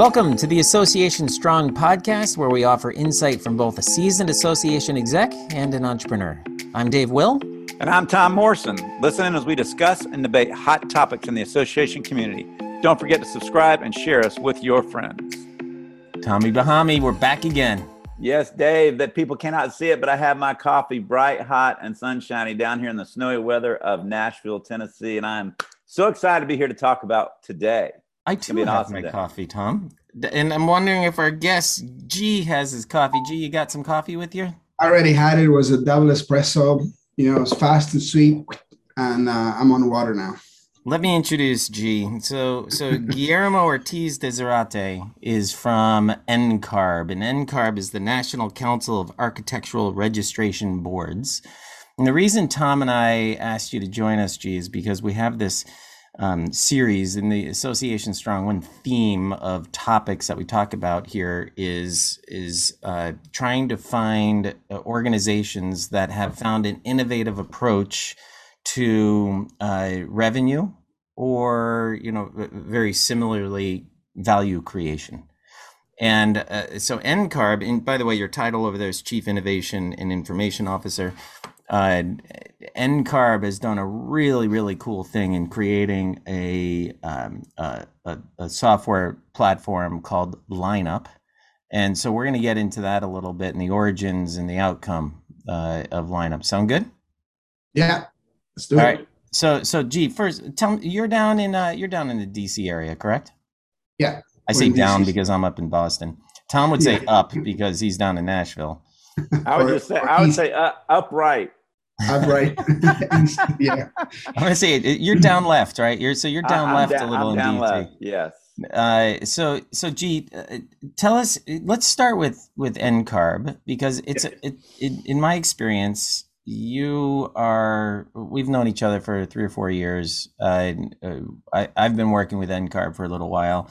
Welcome to the Association Strong podcast, where we offer insight from both a seasoned association exec and an entrepreneur. I'm Dave Will. And I'm Tom Morrison. Listen as we discuss and debate hot topics in the association community. Don't forget to subscribe and share us with your friends. Tommy Bahami, we're back again. Yes, Dave, that people cannot see it, but I have my coffee bright, hot, and sunshiny down here in the snowy weather of Nashville, Tennessee. And I'm so excited to be here to talk about today. I too have awesome my day. coffee, Tom. And I'm wondering if our guest G has his coffee. G, you got some coffee with you? I already had it. It was a double espresso. You know, it's fast and sweet, and uh, I'm on water now. Let me introduce G. So, so Guillermo Ortiz de Zarate is from NCARB, and NCARB is the National Council of Architectural Registration Boards. And the reason Tom and I asked you to join us, G, is because we have this um, series in the Association Strong. One theme of topics that we talk about here is is uh, trying to find uh, organizations that have found an innovative approach to uh, revenue or you know very similarly value creation. And uh, so NCARB, and by the way, your title over there is Chief Innovation and Information Officer uh, NCARB has done a really, really cool thing in creating a, um, a, a, a, software platform called Lineup. And so we're going to get into that a little bit and the origins and the outcome uh, of Lineup. Sound good? Yeah, let's do All it. Right. So, so G, first, tell me, you're down in uh, you're down in the DC area, correct? Yeah. I say down because I'm up in Boston. Tom would say yeah. up because he's down in Nashville. I would just say I would say uh, upright. I'm right. yeah. I'm gonna say it, you're down left, right? You're so you're down left a little I'm in DT. Left. Yes. Uh, so so G, uh, tell us. Let's start with with NCARB because it's it, it, in my experience. You are. We've known each other for three or four years. Uh, I, I've been working with NCARB for a little while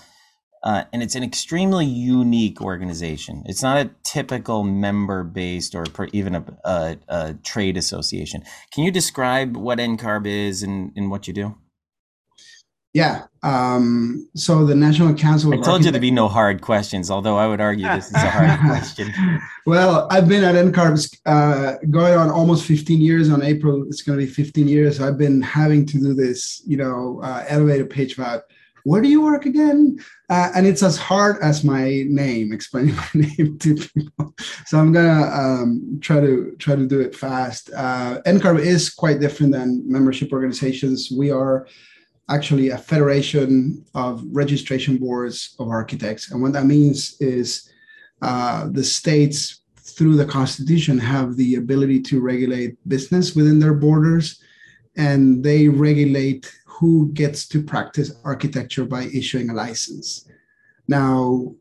uh, and it's an extremely unique organization. It's not a typical member based or per, even a, a, a, trade association. Can you describe what NCARB is and, and what you do? Yeah. Um, so the National Council. I told you there'd be no hard questions, although I would argue this is a hard question. well, I've been at NCARB uh, going on almost 15 years. On April, it's going to be 15 years. I've been having to do this, you know, uh, elevator pitch about where do you work again? Uh, and it's as hard as my name, explaining my name to people. So I'm gonna um, try to try to do it fast. Uh, NCARB is quite different than membership organizations. We are actually a federation of registration boards of architects, and what that means is uh, the states through the Constitution have the ability to regulate business within their borders, and they regulate who gets to practice architecture by issuing a license. Now,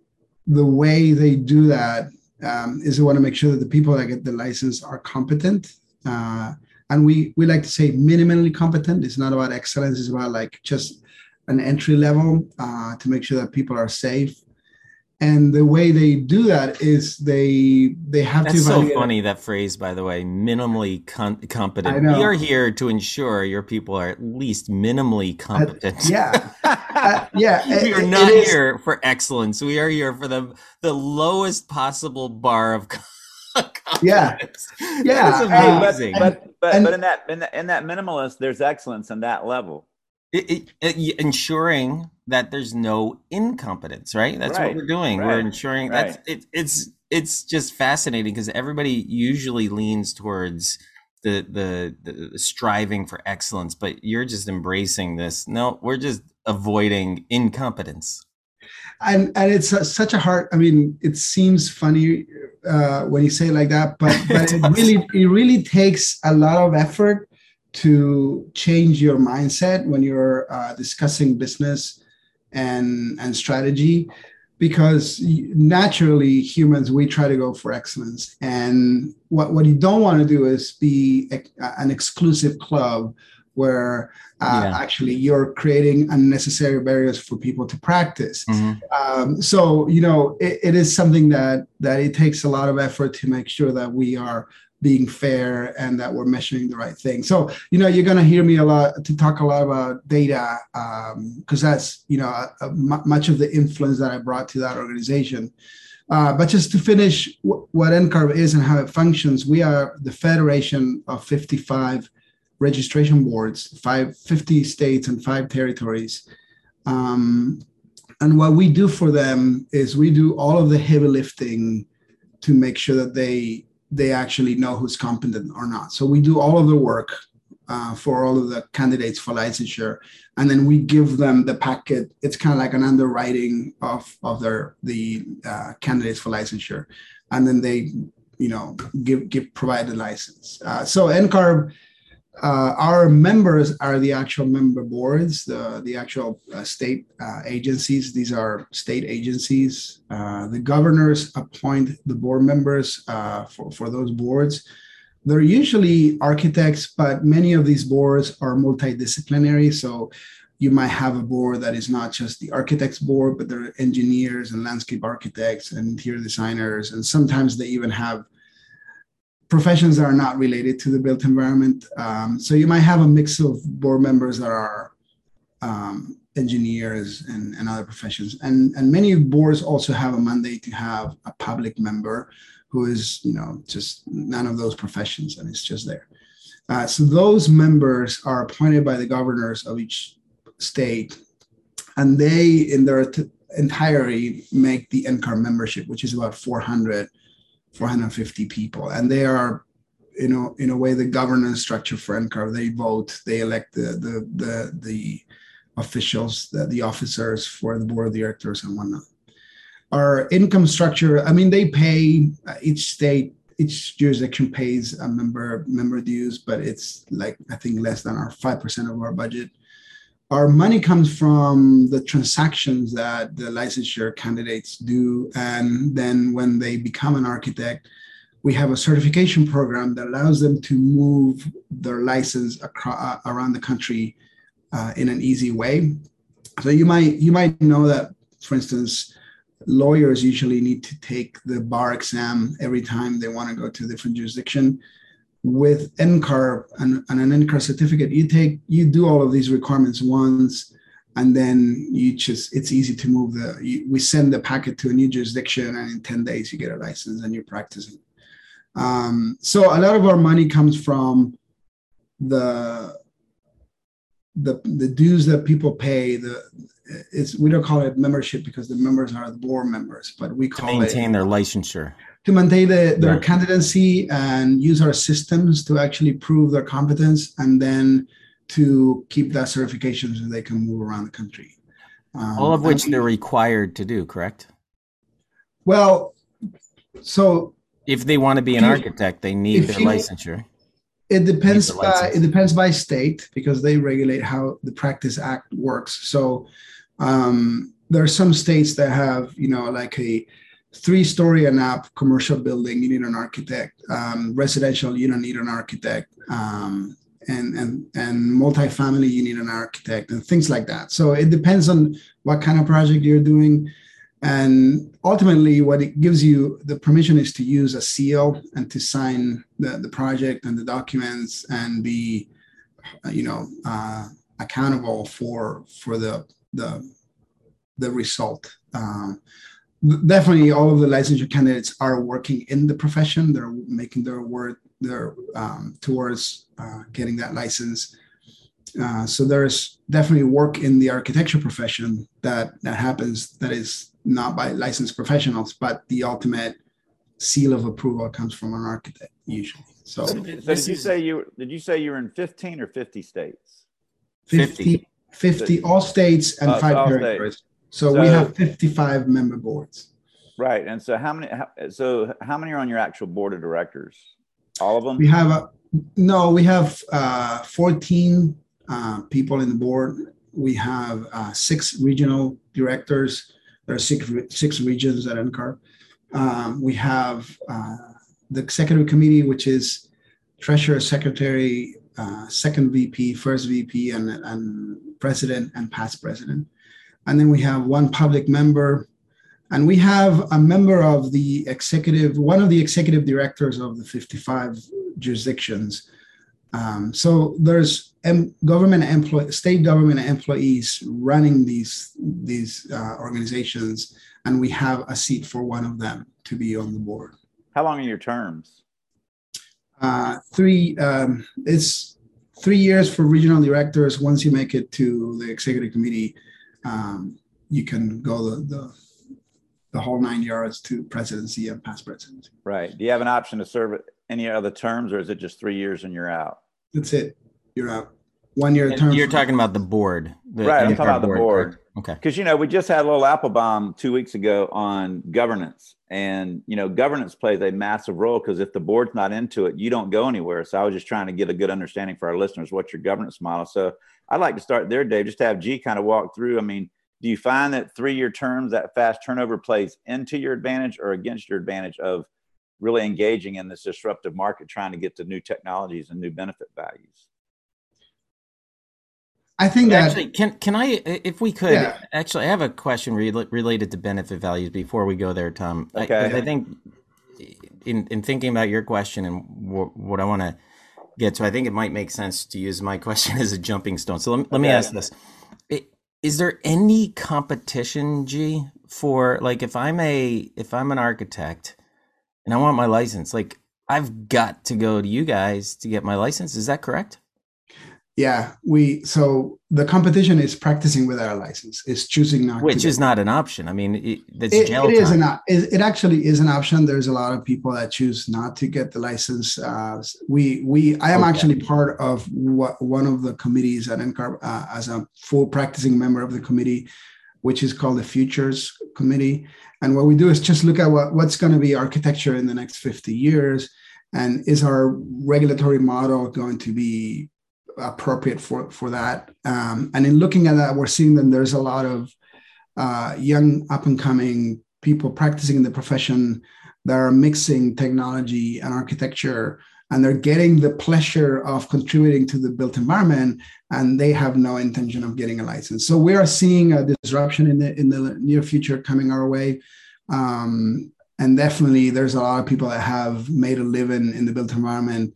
the way they do that um, is they want to make sure that the people that get the license are competent. Uh, and we, we like to say minimally competent. It's not about excellence, it's about like just an entry level uh, to make sure that people are safe and the way they do that is they they have That's to That's so funny that phrase by the way minimally com- competent. We are here to ensure your people are at least minimally competent. uh, yeah. Uh, yeah we are not here for excellence. We are here for the the lowest possible bar of yeah. Yeah hey, but but but, and, but in that in that in that minimalist there's excellence in that level. It, it, it, ensuring that there's no incompetence, right? That's right. what we're doing. Right. We're ensuring right. that's it, it's it's just fascinating because everybody usually leans towards the, the the striving for excellence, but you're just embracing this. No, we're just avoiding incompetence. And and it's a, such a hard. I mean, it seems funny uh, when you say it like that, but but it really it really takes a lot of effort to change your mindset when you're uh, discussing business and and strategy because naturally humans we try to go for excellence and what, what you don't want to do is be a, an exclusive club where uh, yeah. actually you're creating unnecessary barriers for people to practice mm-hmm. um, so you know it, it is something that that it takes a lot of effort to make sure that we are being fair and that we're measuring the right thing. So, you know, you're going to hear me a lot to talk a lot about data because um, that's, you know, much of the influence that I brought to that organization. Uh, but just to finish what NCARB is and how it functions, we are the federation of 55 registration boards, five, 50 states and five territories. Um, and what we do for them is we do all of the heavy lifting to make sure that they they actually know who's competent or not. So we do all of the work uh, for all of the candidates for licensure, and then we give them the packet. It's kind of like an underwriting of of their the uh, candidates for licensure, and then they you know give give provide the license. Uh, so NCARB uh, our members are the actual member boards, the, the actual uh, state uh, agencies. These are state agencies. Uh, the governors appoint the board members uh, for, for those boards. They're usually architects, but many of these boards are multidisciplinary. So you might have a board that is not just the architects board, but there are engineers and landscape architects and interior designers. And sometimes they even have professions that are not related to the built environment. Um, so you might have a mix of board members that are um, engineers and, and other professions. And, and many boards also have a mandate to have a public member who is, you know, just none of those professions and it's just there. Uh, so those members are appointed by the governors of each state and they in their entirety make the NCARB membership, which is about 400 450 people, and they are, you know, in a way, the governance structure for NCARB. They vote, they elect the the the, the officials, the, the officers for the board of directors and whatnot. Our income structure, I mean, they pay uh, each state, each jurisdiction pays a member member dues, but it's like I think less than our five percent of our budget our money comes from the transactions that the licensure candidates do. And then when they become an architect, we have a certification program that allows them to move their license across, uh, around the country uh, in an easy way. So you might you might know that, for instance, lawyers usually need to take the bar exam every time they want to go to a different jurisdiction with NCARB and, and an NCARB certificate, you take you do all of these requirements once, and then you just it's easy to move the. You, we send the packet to a new jurisdiction, and in ten days you get a license and you're practicing. Um, so a lot of our money comes from the the the dues that people pay. The it's we don't call it membership because the members are the board members, but we call maintain it, their licensure to maintain the, their yeah. candidacy and use our systems to actually prove their competence and then to keep that certification so they can move around the country. Um, All of which they're required to do, correct? Well, so if they want to be an architect, they need their you, licensure. It depends by it depends by state because they regulate how the Practice Act works. So um, there are some states that have you know like a three story and up commercial building, you need an architect. Um, residential, you don't need an architect. Um, and and and multifamily, you need an architect and things like that. So it depends on what kind of project you're doing. And ultimately, what it gives you the permission is to use a seal and to sign the, the project and the documents and be, you know, uh, accountable for for the the the result. Um, definitely all of the licensure candidates are working in the profession. They're making their work their um, towards uh, getting that license. Uh, so there's definitely work in the architecture profession that that happens that is not by licensed professionals but the ultimate seal of approval comes from an architect usually. So, so did you say you did you say you were in 15 or 50 states? 50 50, 50 all states and uh, five territories. states. So, so, we have 55 member boards. Right. And so how many so how many are on your actual board of directors? All of them? We have a no, we have uh, 14 uh, people in the board. We have uh, six regional directors. There are six, six regions at NCARB. Um, we have uh, the executive committee, which is treasurer, secretary, uh, second VP, first VP, and, and president and past president. And then we have one public member, and we have a member of the executive, one of the executive directors of the 55 jurisdictions. Um, so there's em- government employee, state government employees running these these uh, organizations, and we have a seat for one of them to be on the board. How long are your terms? Uh, three. Um, it's three years for regional directors. Once you make it to the executive committee, um, you can go the, the the whole nine yards to presidency and past presidency. Right. Do you have an option to serve any other terms, or is it just three years and you're out? That's it. You're out. One year And term. You're talking about the board. The Right, I'm talking about the board. Okay. Because you know we just had a little apple bomb two weeks ago on governance, and you know governance plays a massive role because if the board's not into it, you don't go anywhere. So I was just trying to get a good understanding for our listeners what's your governance model. So I'd like to start there, Dave. Just to have G kind of walk through. I mean, do you find that three-year terms, that fast turnover, plays into your advantage or against your advantage of really engaging in this disruptive market, trying to get to new technologies and new benefit values? I think that Actually, can can I, if we could, Yeah. actually, I have a question rel- related to benefit values before we go there, Tom. I- Okay. I, think in in thinking about your question and wh- what I want to get to, I think it might make sense to use my question as a jumping stone. So let, me- let me ask this: Is there any competition, G, for like if I'm a if I'm an architect and I want my license, like I've got to go to you guys to get my license. Is that correct? Yeah, we so the competition is practicing without a license. Is choosing not Which is not an option. I mean, it, that's it, jail it is time. an it, it actually is an option there's a lot of people that choose not to get the license uh, we we i am Okay. actually part of what one of the committees at NCARB uh, as a full practicing member of the committee which is called the futures committee and what we do is just look at what, what's going to be architecture in the next 50 years and is our regulatory model going to be appropriate for for that. Um, and in looking at that we're seeing that there's a lot of uh, young up and coming people practicing in the profession that are mixing technology and architecture and they're getting the pleasure of contributing to the built environment and they have no intention of getting a license. So we are seeing a disruption in the in the near future coming our way. Um, and definitely there's a lot of people that have made a living in the built environment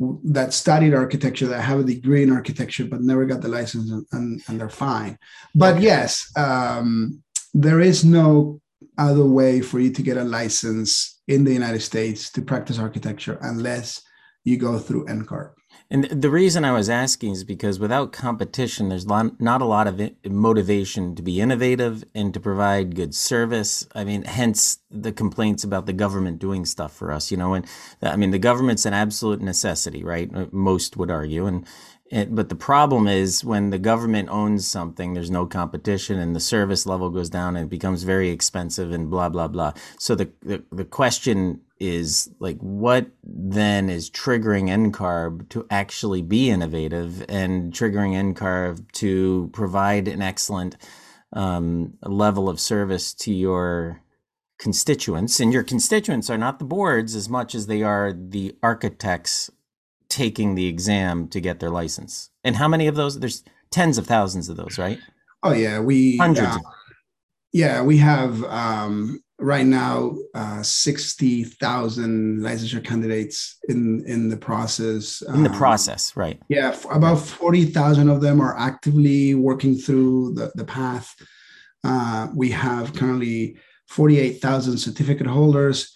that studied architecture that have a degree in architecture but never got the license and, and, and they're fine. But yes um, there is no other way for you to get a license in the united states to practice architecture unless you go through ncarb And the reason I was asking is because without competition, there's not a lot of motivation to be innovative and to provide good service. I mean, hence the complaints about the government doing stuff for us. You know, and I mean, the government's an absolute necessity, right? Uh, Most would argue, and. And but the problem is when the government owns something, there's no competition, and the service level goes down, and it becomes very expensive, and blah blah blah. So the the, the question is like what then is triggering NCARB to actually be innovative and triggering NCARB to provide an excellent um, level of service to your constituents. And your constituents are not the boards as much as they are the architects taking the exam to get their license. And how many of those? There's tens of thousands of those, right? oh yeah we Hundreds. uh, yeah we have um, right now uh, 60000 licensure candidates in in the process In the Um, process, right? Yeah, f- about 40,000 of them are actively working through the, the path. Uh, we have currently 48,000 certificate holders.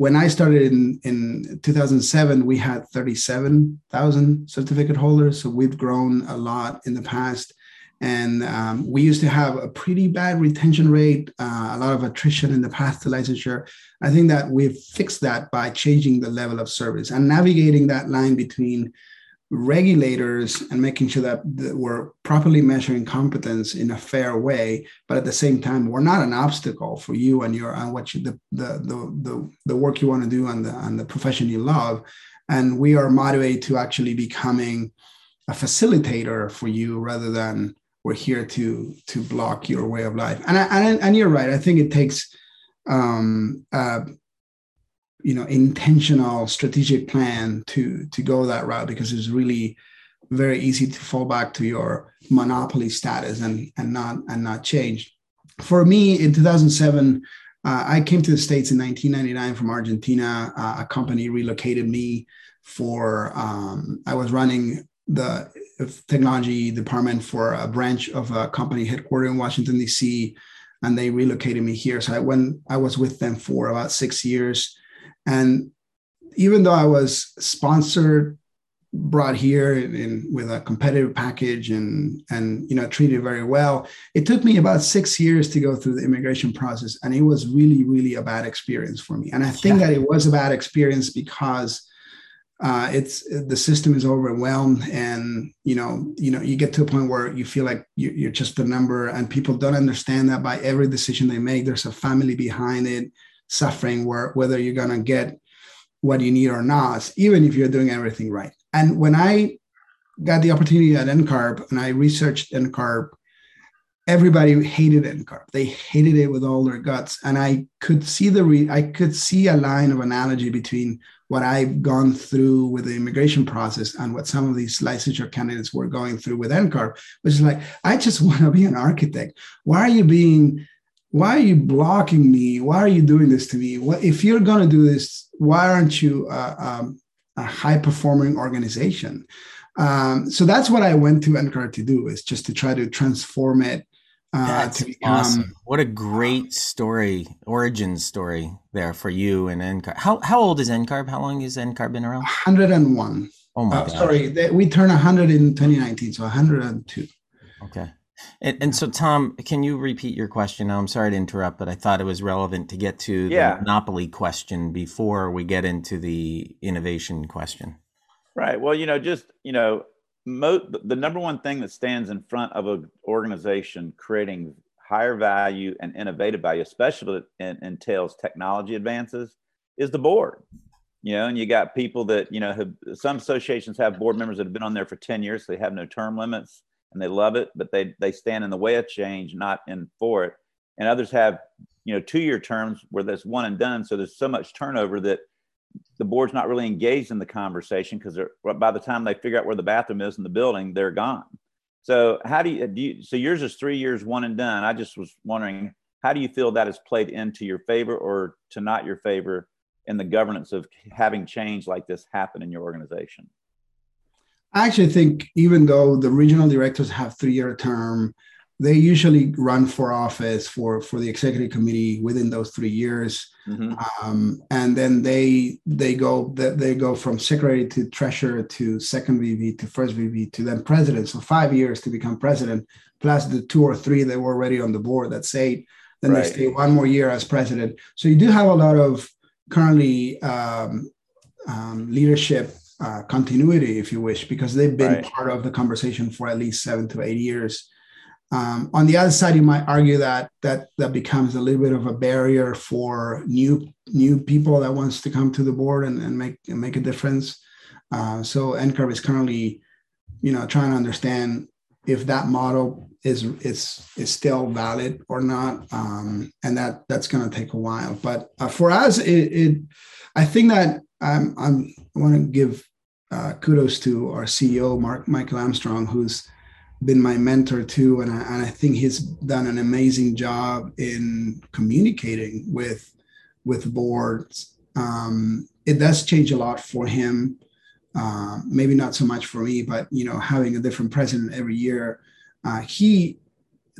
When I started in, in 2007, we had 37,000 certificate holders. So we've grown a lot in the past. And um, we used to have a pretty bad retention rate, uh, a lot of attrition in the path to licensure. I think that we've fixed that by changing the level of service and navigating that line between regulators and making sure that, that we're properly measuring competence in a fair way but at the same time we're not an obstacle for you and your and what you the the the, the, work you want to do and the and the profession you love. And we are motivated to actually becoming a facilitator for you rather than we're here to to block your way of life. And I, and, and you're right i think it takes um uh you know intentional strategic plan to to go that route because it's really very easy to fall back to your monopoly status and and not and not change for me in 2007 uh, I came to the States in 1999 from Argentina. Uh, a company relocated me for, um, I was running the technology department for a branch of a company headquartered in Washington, D.C., and they relocated me here. So I went, I was with them for about six years. And even though I was sponsored brought here in, with a competitive package and and you know treated very well it took me about six years to go through the immigration process. And it was really really a bad experience for me. And i think yeah. that it was a bad experience because uh, it's the system is overwhelmed and you know you know you get to a point where you feel like you, are just a number and people don't understand that by every decision they make there's a family behind it suffering where whether you're going to get what you need or not even if you're doing everything right and when I got the opportunity at NCARB and I researched NCARB, everybody hated NCARB. They hated it with all their guts. And I could see the re- I could see a line of analogy between what I've gone through with the immigration process and what some of these licensure candidates were going through with NCARB, which is like, I just want to be an architect. Why are you being why are you blocking me? Why are you doing this to me? What if you're going to do this? Why aren't you uh, um, a high performing organization. Um, so that's what I went to NCARB to do is just to try to transform it. Uh, that's become, awesome. What a great story, origin story there for you and NCARB. How, how old is NCARB? How long has NCARB been around? 101. Oh my uh, God. Sorry, we turned 100 in 2019, so 102. Okay. And, and, so, Tom, can you repeat your question? I'm sorry to interrupt, but I thought it was relevant to get to yeah. the monopoly question before we get into the innovation question. Right. Well, you know, just you know, mo- the number one thing that stands in front of an organization creating higher value and innovative value, especially in, entails technology advances, is the board. You know, and you got people that you know have some associations have board members that have been on there for ten years. So they have no term limits and they love it, but they they stand in the way of change, not in for it. And others have you know two year terms where there's one and done. So there's so much turnover that the board's not really engaged in the conversation because by the time they figure out where the bathroom is in the building, they're gone. So how do you, do you so yours is three years one and done. I just was wondering how do you feel that has played into your favor or to not your favor in the governance of having change like this happen in your organization? I actually think even though the regional directors have three-year term, they usually run for office for for the executive committee within those three years, mm-hmm. um, and then they they go they go from secretary to treasurer to second VP to first VP to then president. So five years to become president, plus the two or three that were already on the board. That's eight. Then right. they stay one more year as president. So you do have a lot of currently um, um, leadership uh, continuity, if you wish, because they've been right. part of the conversation for at least seven to eight years. Um, on the other side, you might argue that that that becomes a little bit of a barrier for new new people that wants to come to the board and, and make and make a difference. Uh, so NCARB is currently, you know, trying to understand if that model is is is still valid or not, um, and that that's going to take a while. But uh, for us, it, it I think that I'm, I'm I want to give uh, kudos to our CEO, Mark Michael Armstrong, who's been my mentor too, and I, and I think he's done an amazing job in communicating with with boards. Um, it does change a lot for him. Uh, maybe not so much for me, but you know, having a different president every year, uh, he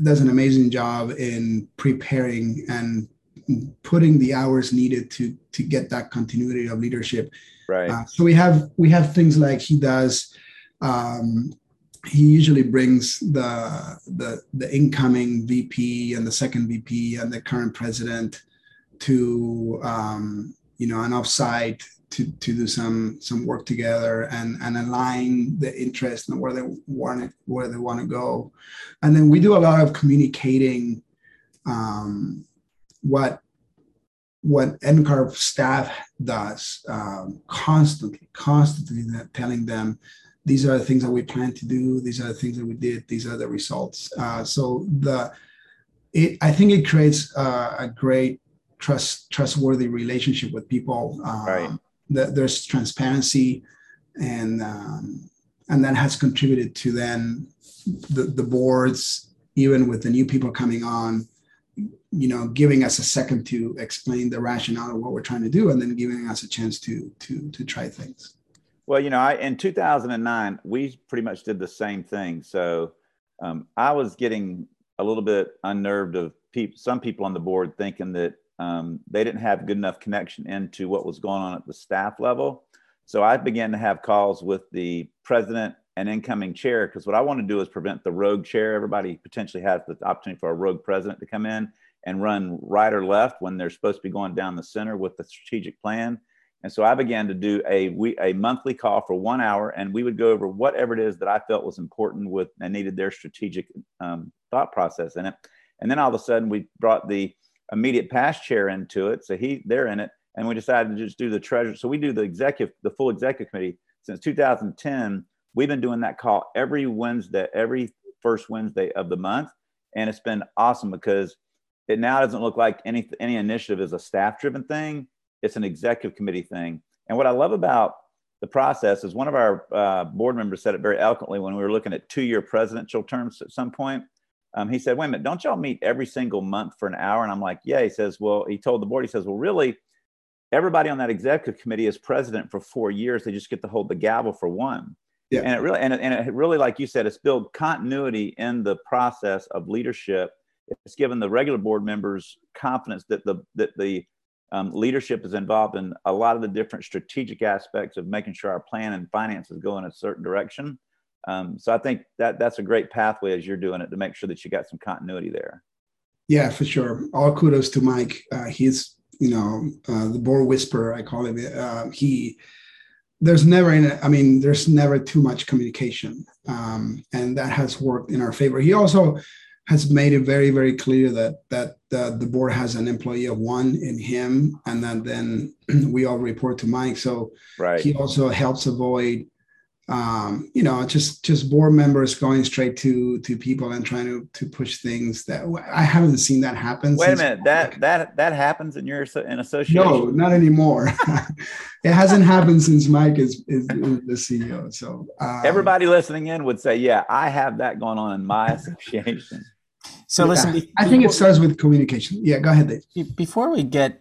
does an amazing job in preparing and putting the hours needed to to get that continuity of leadership Right. Uh, so we have we have things like he does. Um, he usually brings the, the the incoming VP and the second VP and the current president to um, you know an offsite to to do some some work together and and align the interest and where they want it where they want to go, and then we do a lot of communicating um, what what NCARB staff does um, constantly, constantly telling them these are the things that we plan to do, these are the things that we did, these are the results. Uh, so the it, I think it creates uh, a great trust trustworthy relationship with people. Um, right. That there's transparency, and um, and that has contributed to then the, the boards, even with the new people coming on, you know, giving us a second to explain the rationale of what we're trying to do, and then giving us a chance to to to try things. Well, you know, I, in 2009, we pretty much did the same thing. So um, I was getting a little bit unnerved of people, some people on the board thinking that um, they didn't have good enough connection into what was going on at the staff level. So I began to have calls with the president and incoming chair because what I want to do is prevent the rogue chair. Everybody potentially has the opportunity for a rogue president to come in and run right or left when they're supposed to be going down the center with the strategic plan. And so I began to do a we, a monthly call for one hour, and we would go over whatever it is that I felt was important with and needed their strategic um, thought process in it. And then all of a sudden, we brought the immediate past chair into it, so he they're in it, and we decided to just do the treasurer. So we do the executive, the full executive committee since 2010. We've been doing that call every Wednesday, every first Wednesday of the month, and it's been awesome because it now doesn't look like any any initiative is a staff driven thing it's an executive committee thing. And what I love about the process is one of our uh, board members said it very eloquently when we were looking at two-year presidential terms at some point. Um, he said, "Wait a minute, don't y'all meet every single month for an hour?" And I'm like, "Yeah." He says, "Well," he told the board, he says, "Well, really." Everybody on that executive committee is president for four years. They just get to hold the gavel for one. Yeah. And it really, and it, and it really, like you said, it's built continuity in the process of leadership. It's given the regular board members confidence that the that the um, leadership is involved in a lot of the different strategic aspects of making sure our plan and finances go in a certain direction. Um, so I think that that's a great pathway as you're doing it to make sure that you got some continuity there. Yeah, for sure. All kudos to Mike. Uh, he's you know uh, the board whisperer. I call him. Uh, he there's never in I mean there's never too much communication, um, and that has worked in our favor. He also has made it very, very clear that that uh, the board has an employee of one in him, and then then we all report to Mike. So right. he also helps avoid, um, you know, just just board members going straight to to people and trying to to push things that I haven't seen that happen. Wait a minute, that that that happens in your in association? No, not anymore. it hasn't happened since Mike is is, is the CEO. So um, everybody listening in would say, yeah, I have that going on in my association. So yeah, listen, I think it starts with communication. Yeah, go ahead, Dave. Before we get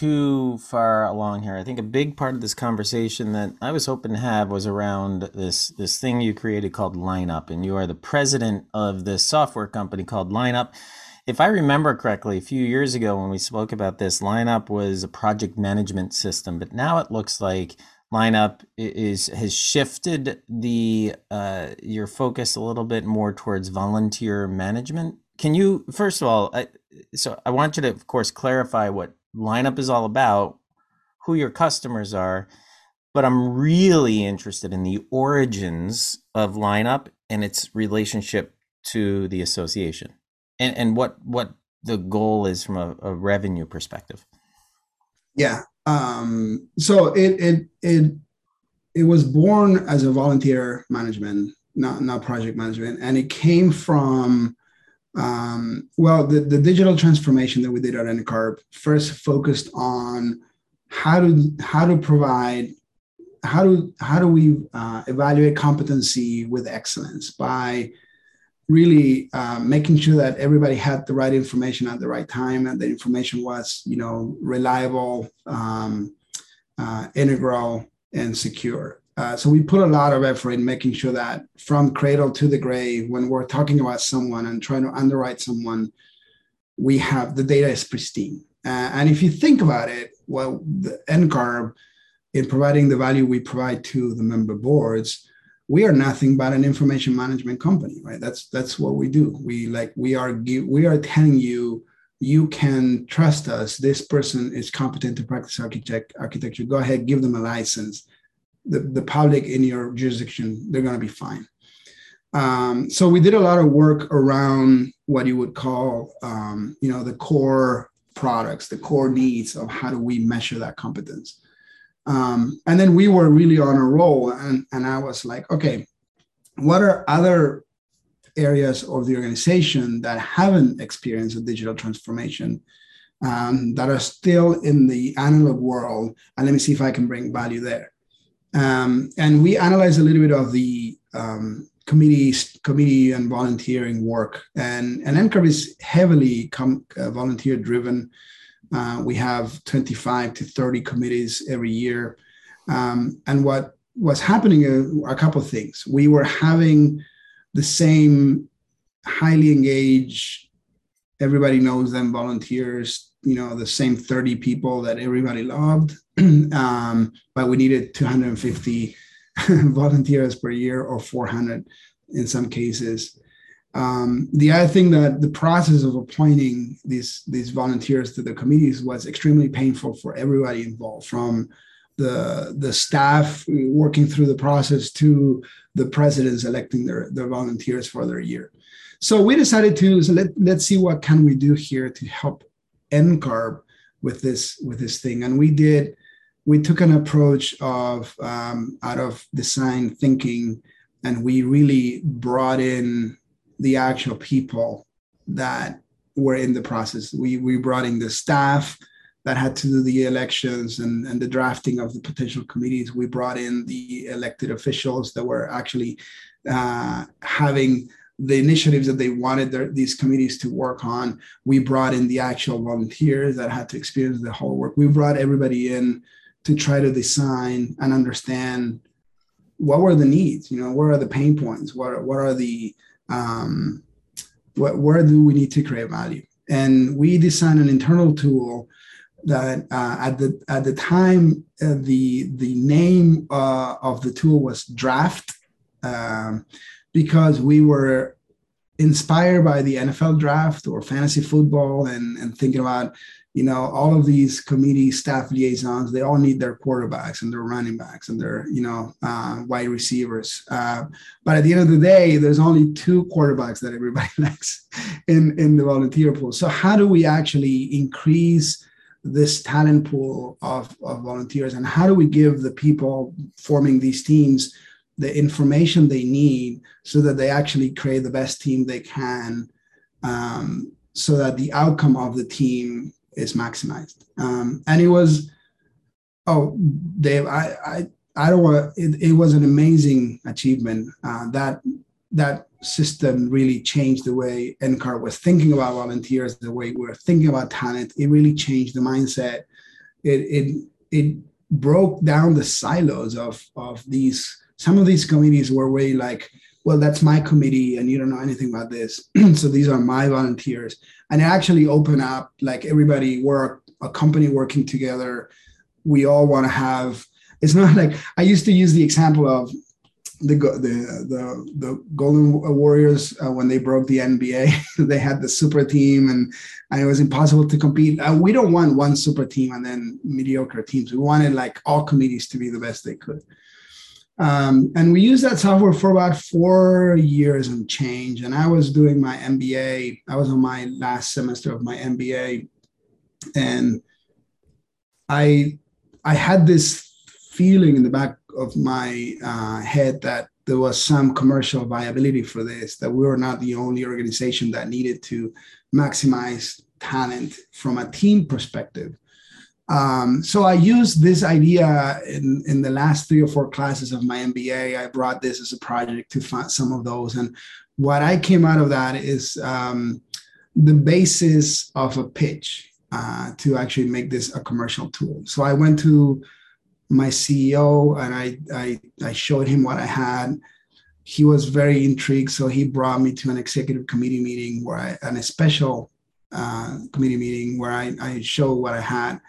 too far along here, I think a big part of this conversation that I was hoping to have was around this this thing you created called Lineup, and you are the president of this software company called Lineup. If I remember correctly, a few years ago when we spoke about this, Lineup was a project management system, but now it looks like lineup is has shifted the uh, your focus a little bit more towards volunteer management can you first of all I, so i want you to of course clarify what lineup is all about who your customers are but i'm really interested in the origins of lineup and its relationship to the association and and what what the goal is from a, a revenue perspective. Yeah um so it it it it was born as a volunteer management not not project management and it came from um, well, the, the digital transformation that we did at NCARB first focused on how to how to provide how do how do we uh, evaluate competency with excellence by really uh, making sure that everybody had the right information at the right time and the information was you know reliable um, uh, integral and secure uh, so we put a lot of effort in making sure that from cradle to the grave, when we're talking about someone and trying to underwrite someone, we have the data is pristine. Uh, and if you think about it, well, the NCARB, in providing the value we provide to the member boards, we are nothing but an information management company, right? That's that's what we do. We like we are we are telling you you can trust us. This person is competent to practice architect architecture. Go ahead, give them a license the, the public in your jurisdiction, they're going to be fine. Um, so we did a lot of work around what you would call, um, you know, the core products, the core needs of how do we measure that competence. Um, and then we were really on a roll, and, and I was like, okay, what are other areas of the organization that haven't experienced a digital transformation um, that are still in the analog world? And let me see if I can bring value there. Um, and we analyzed a little bit of the um, committee committee and volunteering work. And and NCARB is heavily com, uh, volunteer driven. Uh, we have 25 to 30 committees every year. Um, and what was happening a, a couple of things. We were having the same highly engaged everybody knows them volunteers you know the same 30 people that everybody loved um, but we needed 250 volunteers per year or 400 in some cases. Um, the other thing that the process of appointing these these volunteers to the committees was extremely painful for everybody involved, from the the staff working through the process to the presidents electing their, their volunteers for their year. So we decided to so let, let's see what can we do here to help NCARB with this with this thing. And we did we took an approach of um, out of design thinking and we really brought in the actual people that were in the process we, we brought in the staff that had to do the elections and, and the drafting of the potential committees we brought in the elected officials that were actually uh, having the initiatives that they wanted their, these committees to work on we brought in the actual volunteers that had to experience the whole work. We brought everybody in to try to design and understand what were the needs you know what are the pain points what, what are the um, what, where do we need to create value? And we designed an internal tool that uh, at the at the time uh, the the name uh, of the tool was draft um, because we were inspired by the NFL draft or fantasy football and and thinking about you know, all of these committee staff liaisons, they all need their quarterbacks and their running backs and their, you know, uh, wide receivers. Uh, but at the end of the day, there's only two quarterbacks that everybody likes in, in the volunteer pool. So how do we actually increase this talent pool of, of volunteers and how do we give the people forming these teams the information they need so that they actually create the best team they can um, so that the outcome of the team is maximized. Um, and it was, oh, Dave, I, I, I don't want. It, it was an amazing achievement. Uh, that that system really changed the way NCARB was thinking about volunteers, the way we were thinking about talent. It really changed the mindset. It it it broke down the silos of of these. Some of these committees were really like, well, that's my committee, and you don't know anything about this. so these are my volunteers. And it actually opened up like everybody work a company working together. We all want to have it's not like i used to use the example of the the the, the golden warriors uh, when they broke the nba they had the super team and, and it was impossible to compete. Uh, we don't want one super team and then mediocre teams. We wanted like all committees to be the best they could um, and we used that software for about four years and change. And I was doing my MBA. I was on my last semester of my MBA, and I I had this feeling in the back of my uh, head that there was some commercial viability for this. That we were not the only organization that needed to maximize talent from a team perspective. Um, so I used this idea in, in the last three or four classes of my MBA. I brought this as a project to find some of those. And what I came out of that is um, the basis of a pitch uh, to actually make this a commercial tool. So I went to my CEO and I, I, I showed him what I had. He was very intrigued. So he brought me to an executive committee meeting where I, and a special uh, committee meeting where I, I showed what I had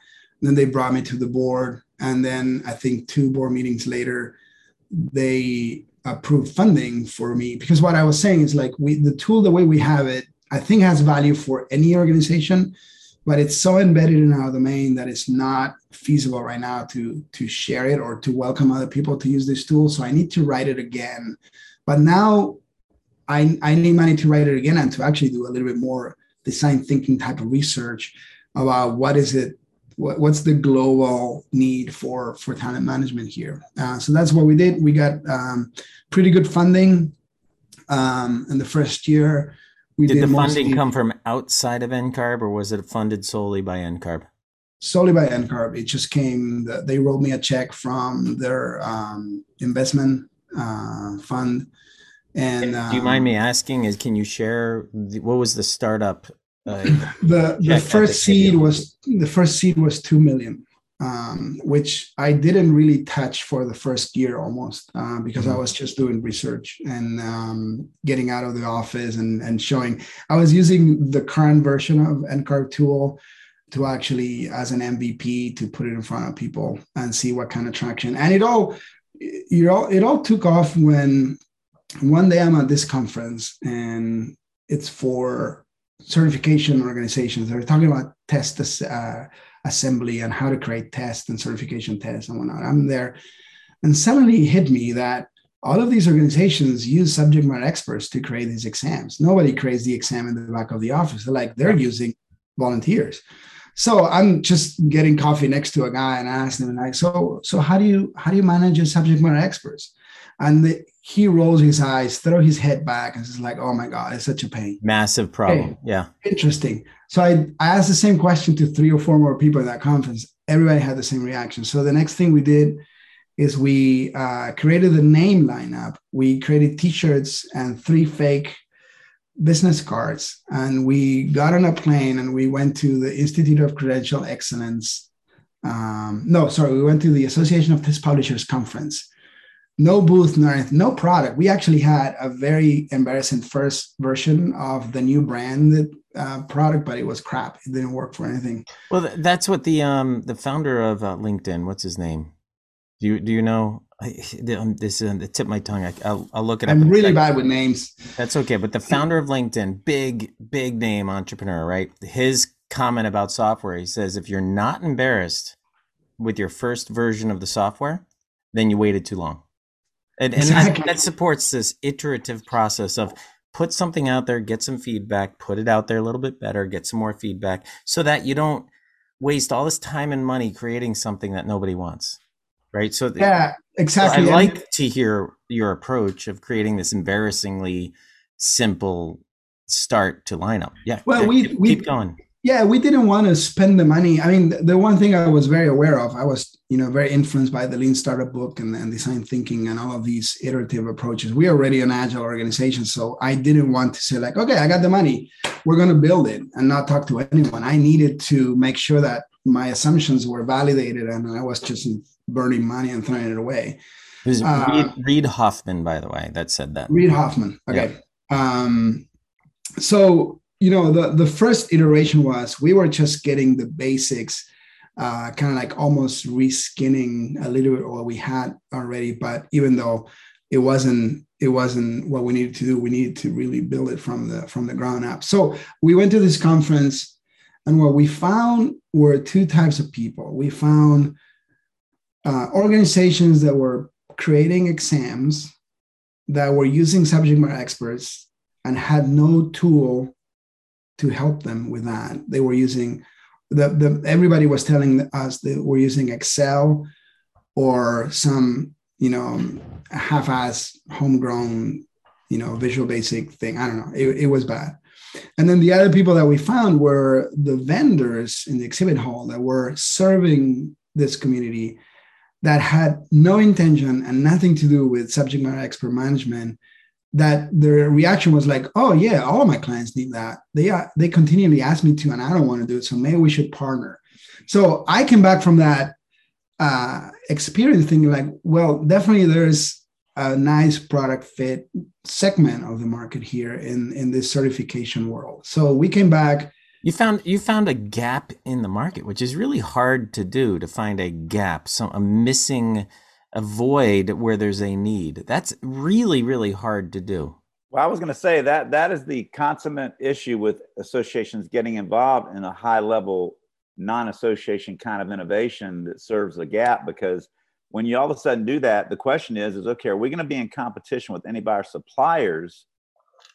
then they brought me to the board. And then I think two board meetings later, they approved funding for me because what I was saying is like we the tool the way we have it, I think has value for any organization, but it's so embedded in our domain that it's not feasible right now to to share it or to welcome other people to use this tool. So I need to write it again. But now I, I need money to write it again and to actually do a little bit more design thinking type of research about what is it what, what's the global need for for talent management here uh, so that's what we did we got um, pretty good funding um, in the first year we did, did the funding come from outside of ncarb or was it funded solely by ncarb solely by ncarb it just came they wrote me a check from their um, investment uh, fund And do you mind me asking? Is can you share the, what was the startup? Uh, the the first seed was the first seed was two million um, which I didn't really touch for the first year almost uh, because mm-hmm. I was just doing research and um, getting out of the office and, and showing. I was using the current version of NCARB tool to actually, as an MVP, to put it in front of people and see what kind of traction. And it all, it all, it all took off when one day I'm at this conference and it's for certification organizations. They're talking about test. Uh, assembly and how to create tests and certification tests and whatnot. I'm there. And suddenly it hit me that all of these organizations use subject matter experts to create these exams. Nobody creates the exam in the back of the office. They're like they're using volunteers. So I'm just getting coffee next to a guy and I asked him, like, so so how do you how do you manage your subject matter experts? And the, he rolls his eyes, throw his head back, and is like, "Oh my god, it's such a pain." Massive problem. yeah. Interesting. So I, I asked the same question to three or four more people at that conference. Everybody had the same reaction. So the next thing we did is we uh, created the name lineup. We created T-shirts and three fake business cards, and we got on a plane and we went to the Institute of Credential Excellence. Um, no, sorry, we went to the Association of Test Publishers conference no booth, no, no product. We actually had a very embarrassing first version of the new brand uh, product, but it was crap. It didn't work for anything. Well, that's what the um the founder of uh, LinkedIn. What's his name? Do you do you know? I, um, this is uh, the tip of my tongue. I, will I'll look it up. I'm really bad with names. That's okay. But the founder of LinkedIn, big big name entrepreneur, right? His comment about software. He says, if you're not embarrassed with your first version of the software, then you waited too long. And, and exactly. that, that supports this iterative process of put something out there, get some feedback, put it out there a little bit better, get some more feedback so that you don't waste all this time and money creating something that nobody wants. Right. So, yeah, exactly. So I like to hear your approach of creating this embarrassingly simple start to lineup. Yeah. Well, we, keep, we, keep going yeah we didn't want to spend the money. I mean the one thing i was very aware of i was you know very influenced by the lean startup book and, and design thinking and all of these iterative approaches. We're already an agile organization so i didn't want to say like okay i got the money. We're going to build it and not talk to anyone. I needed to make sure that my assumptions were validated and i was just burning money and throwing it away. It was uh, reid, reid, hoffman by the way that said that. Reid hoffman okay. Yeah. um, so you know the the first iteration was we were just getting the basics uh, kind of like almost reskinning a little bit what we had already. But even though it wasn't it wasn't what we needed to do we needed to really build it from the from the ground up. So we went to this conference and what we found were two types of people. We found uh, organizations that were creating exams that were using subject matter experts and had no tool to help them with that. They were using the, the everybody was telling us they were using Excel or some you know half-ass homegrown you know visual basic thing. I don't know. It, it was bad. And then the other people that we found were the vendors in the exhibit hall that were serving this community that had no intention and nothing to do with subject matter expert management that their reaction was like, "Oh yeah, all my clients need that. They are, they continually ask me to, and I don't want to do it. So maybe we should partner." So I came back from that uh, experience thinking like, well, definitely there's a nice product fit segment of the market here in in this certification world. So we came back. You found you found a gap in the market, which is really hard to do to find a gap, some a missing a void where there's a need. That's really, really hard to do. Well, I was going to say that that is the consummate issue with associations getting involved in a high level non-association kind of innovation that serves a gap because when you all of a sudden do that, the question is, is okay, are we going to be in competition with any of our suppliers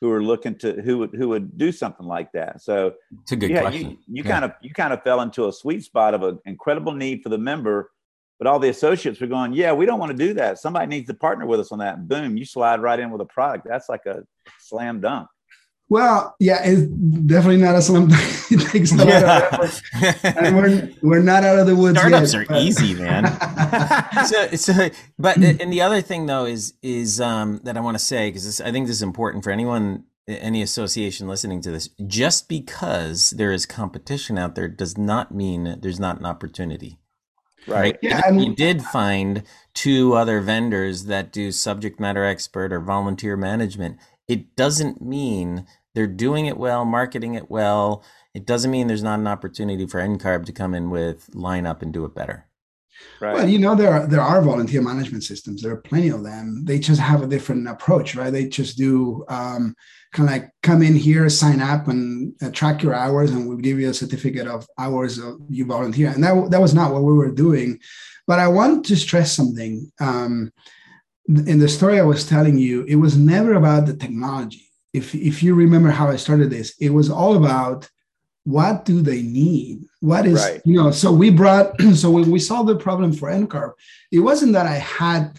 who are looking to who would who would do something like that? So it's a good yeah, question. You, you yeah. kind of you kind of fell into a sweet spot of an incredible need for the member but all the associates were going, yeah, we don't want to do that. Somebody needs to partner with us on that. Boom, you slide right in with a product. That's like a slam dunk. Well, yeah, it's definitely not a slam dunk. it takes a lot. And we're, we're not out of the woods Startups yet, are but- easy, man. so, so, but and the other thing though is is um, that I want to say because I think this is important for anyone, any association listening to this. Just because there is competition out there does not mean there's not an opportunity. Right. Yeah, you did find two other vendors that do subject matter expert or volunteer management. It doesn't mean they're doing it well, marketing it well. It doesn't mean there's not an opportunity for NCARB to come in with line up and do it better. Right. Well, you know, there are there are volunteer management systems. There are plenty of them. They just have a different approach, right? They just do um, kind of like come in here, sign up, and uh, track your hours, and we'll give you a certificate of hours of you volunteer. And that that was not what we were doing. But I want to stress something. Um, in the story I was telling you, it was never about the technology. If if you remember how I started this, it was all about what do they need what is Right. you know so we brought so when we solved the problem for ncarb it wasn't that i had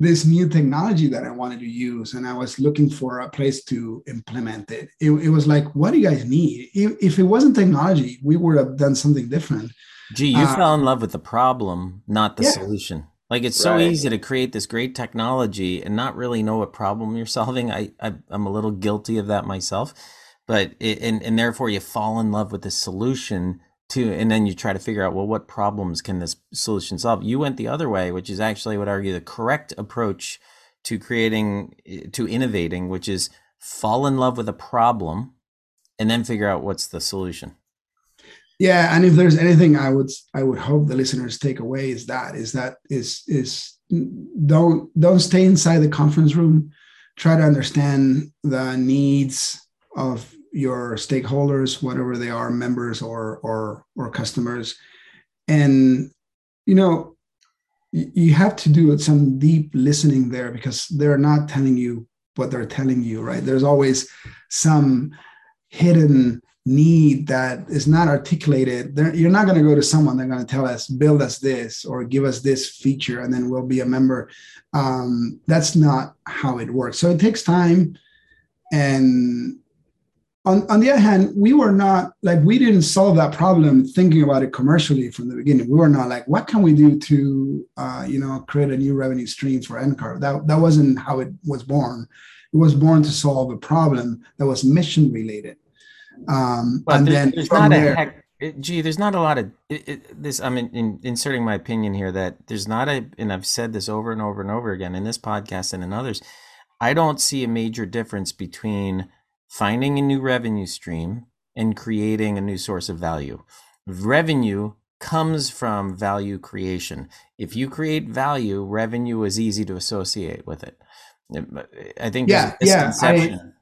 this new technology that i wanted to use and i was looking for a place to implement it it, it was like what do you guys need if, if it wasn't technology we would have done something different Gee, you Uh, fell in love with the problem, not the Yeah. solution. Like it's so Right. easy to create this great technology and not really know what problem you're solving. I, I I'm a little guilty of that myself, but it, and and therefore you fall in love with the solution to, and then you try to figure out well what problems can this solution solve. You went the other way, which is actually I would argue the correct approach to creating eh, to innovating, which is fall in love with a problem and then figure out what's the solution. yeah and if there's anything i would i would hope the listeners take away is that is that is is don't don't stay inside the conference room try to understand the needs of your stakeholders whatever they are members or or or customers. And you know you have to do some deep listening there because they're not telling you what they're telling you right? There's always some hidden need that is not articulated. They're, you're not going to go to someone they're going to tell us build us this or give us this feature and then we'll be a member. Um, that's not how it works. So it takes time and on, on the other hand we were not like we didn't solve that problem thinking about it commercially from the beginning we were not like what can we do to uh, you know create a new revenue stream for ncarb that, that wasn't how it was born it was born to solve a problem that was mission related um, But and there- then there's not a heck. It, gee, there's not a lot of it, it, this. I'm in, in, inserting my opinion here that there's not a, and I've said this over and over and over again in this podcast and in others. I don't see a major difference between finding a new revenue stream and creating a new source of value. Revenue comes from value creation. If you create value, revenue is easy to associate with it. I think Yeah, yeah, I- misconception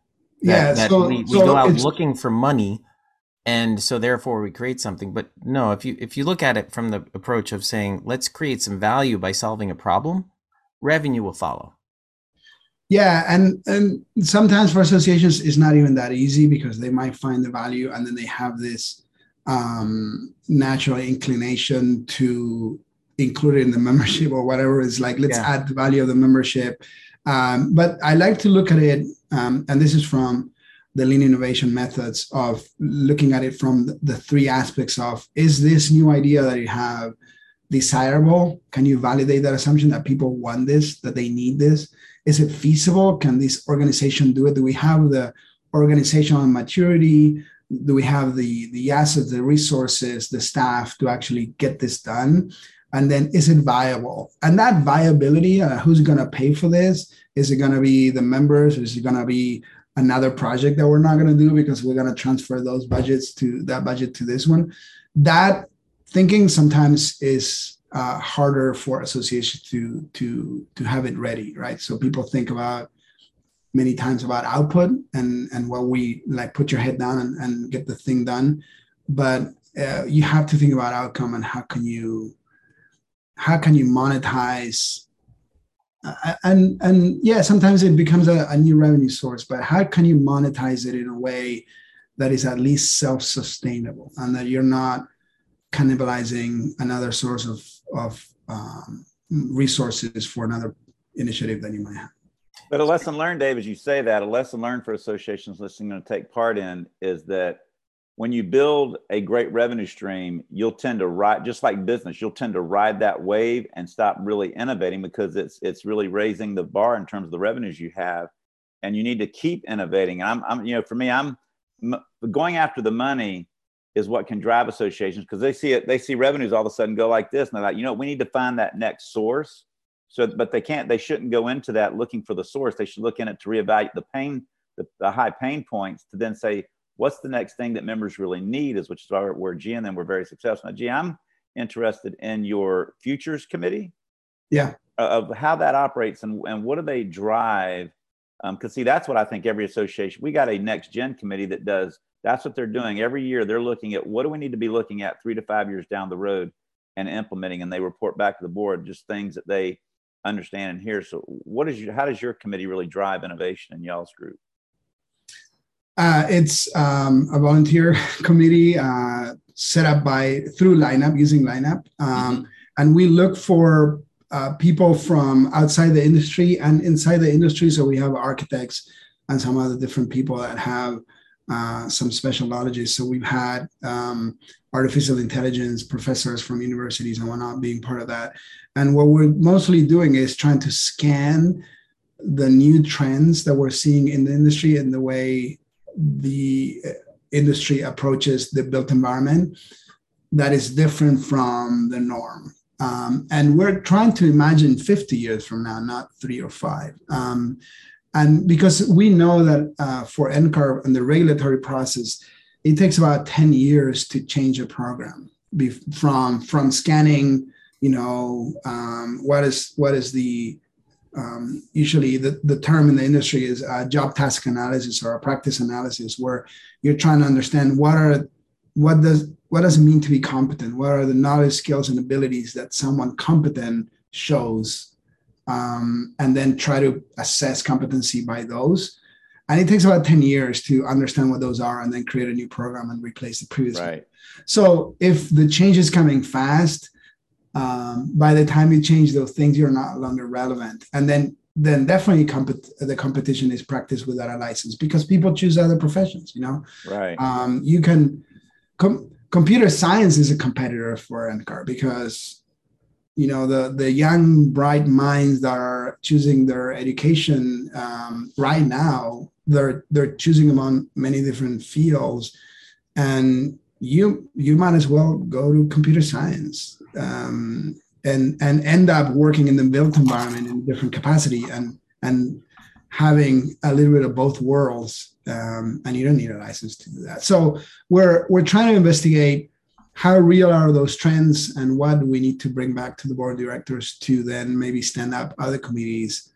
yeah that, that so, we, we so go out looking for money and so therefore we create something but no if you if you look at it from the approach of saying let's create some value by solving a problem revenue will follow Yeah, and and sometimes for associations it's not even that easy because they might find the value and then they have this um, natural inclination to include it in the membership or whatever. It's like let's Yeah. add the value of the membership. Um, but I like to look at it, um, and this is from the lean innovation methods of looking at it from the, the three aspects of is this new idea that you have desirable? Can you validate that assumption that people want this, that they need this? Is it feasible? Can this organization do it? Do we have the organizational maturity? Do we have the the assets, the resources, the staff to actually get this done? And then is it viable? And that viability, uh, who's going to pay for this? Is it going to be the members? Is it going to be another project that we're not going to do because we're going to transfer those budgets to that budget to this one? That thinking sometimes is uh, harder for associations to to to have it ready, right? So people think about many times about output and and what we like put your head down and, and get the thing done, but uh, you have to think about outcome and how can you how can you monetize uh, and and yeah sometimes it becomes a, a new revenue source but how can you monetize it in a way that is at least self-sustainable and that you're not cannibalizing another source of of um, resources for another initiative that you might have. But a lesson learned, Dave, as you say that, a lesson learned for associations listening to take part in is that when you build a great revenue stream, you'll tend to ride just like business, you'll tend to ride that wave and stop really innovating because it's it's really raising the bar in terms of the revenues you have. And you need to keep innovating. And I'm, I'm you know, for me, I'm going after the money is what can drive associations because they see it, they see revenues all of a sudden go like this. And they're like, you know, we need to find that next source. So, but they can't, they shouldn't go into that looking for the source. They should look in it to reevaluate the pain, the, the high pain points to then say, what's the next thing that members really need is which is where, where G and we're very successful. Now, G, I'm interested in your futures committee. Yeah. Of how that operates and, and what do they drive? Because um, see, that's what I think every association, we got a next gen committee that does, that's what they're doing. Every year they're looking at what do we need to be looking at three to five years down the road and implementing, and they report back to the board just things that they understand and hear. So what is your, how does your committee really drive innovation in y'all's group? Uh, it's um, a volunteer committee uh, set up by through lineup using lineup um, mm-hmm. and we look for uh, people from outside the industry and inside the industry so we have architects and some other different people that have uh, some special knowledges so we've had um, artificial intelligence professors from universities and whatnot being part of that and what we're mostly doing is trying to scan the new trends that we're seeing in the industry and the way the industry approaches the built environment that is different from the norm. Um, and we're trying to imagine 50 years from now, not three or five. Um, and because we know that uh, for NCARB and the regulatory process, it takes about 10 years to change a program from, from scanning, you know, um, what is what is the um, usually the, the term in the industry is job task analysis or a practice analysis where you're trying to understand what are what does what does it mean to be competent? What are the knowledge skills and abilities that someone competent shows um, and then try to assess competency by those and it takes about 10 years to understand what those are and then create a new program and replace the previous right. one so if the change is coming fast um, by the time you change those things, you're not longer relevant. And then then definitely the competition is practiced without a license because people choose other professions. You know, right? Um, you can com- computer science is a competitor for NCARB because you know the the young bright minds that are choosing their education um, right now they're they're choosing among many different fields. And you you might as well go to computer science um, and and end up working in the built environment in a different capacity and and having a little bit of both worlds um, and you don't need a license to do that. So we're we're trying to investigate how real are those trends and what do we need to bring back to the board of directors to then maybe stand up other committees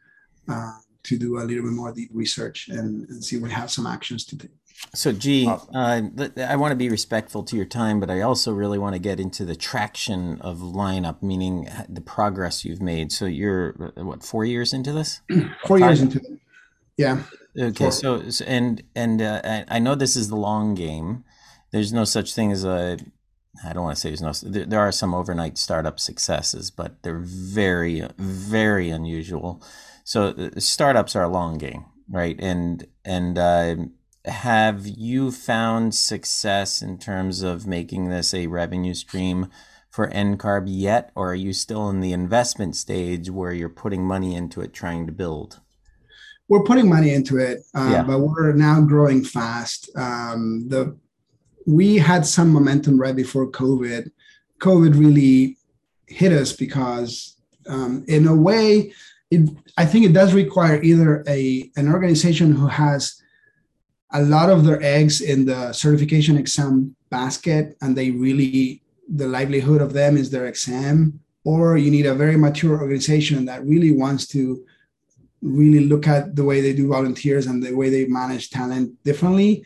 uh, to do a little bit more deep research and, and see if we have some actions to take so, G, uh, I want to be respectful to your time, but I also really want to get into the traction of lineup, meaning the progress you've made. So, you're uh, what four years into this? four Five? years into it. Yeah. Okay. So, and and uh, I know this is the long game. There's no such thing as a. I don't want to say there's no. There, there are some overnight startup successes, but they're very, very unusual. So, uh, startups are a long game, right? And and uh, have you found success in terms of making this a revenue stream for NCARB yet, or are you still in the investment stage where you're putting money into it trying to build? We're putting money into it, uh, yeah. but we're now growing fast. Um, the we had some momentum right before COVID. COVID really hit us because, um, in a way, it, I think it does require either a an organization who has a lot of their eggs in the certification exam basket and they really the livelihood of them is their exam or you need a very mature organization that really wants to really look at the way they do volunteers and the way they manage talent differently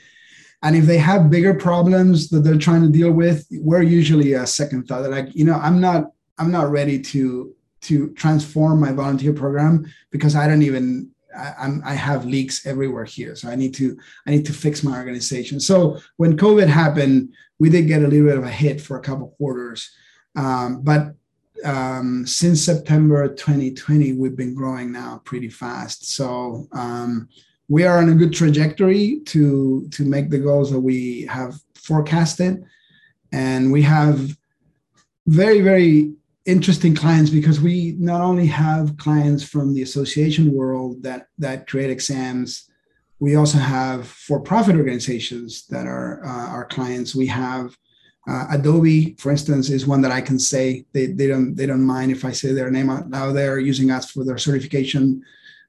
and if they have bigger problems that they're trying to deal with we're usually a second thought like you know i'm not i'm not ready to to transform my volunteer program because i don't even I, I, have leaks everywhere here, so I need to I need to fix my organization. So when COVID happened, we did get a little bit of a hit for a couple quarters, um, but um, since September 2020, we've been growing now pretty fast. So um, we are on a good trajectory to to make the goals that we have forecasted, and we have very very interesting clients because we not only have clients from the association world that that create exams we also have for-profit organizations that are uh, our clients. We have uh, adobe for instance is one that i can say they, they don't they don't mind if i say their name out now they're using us for their certification.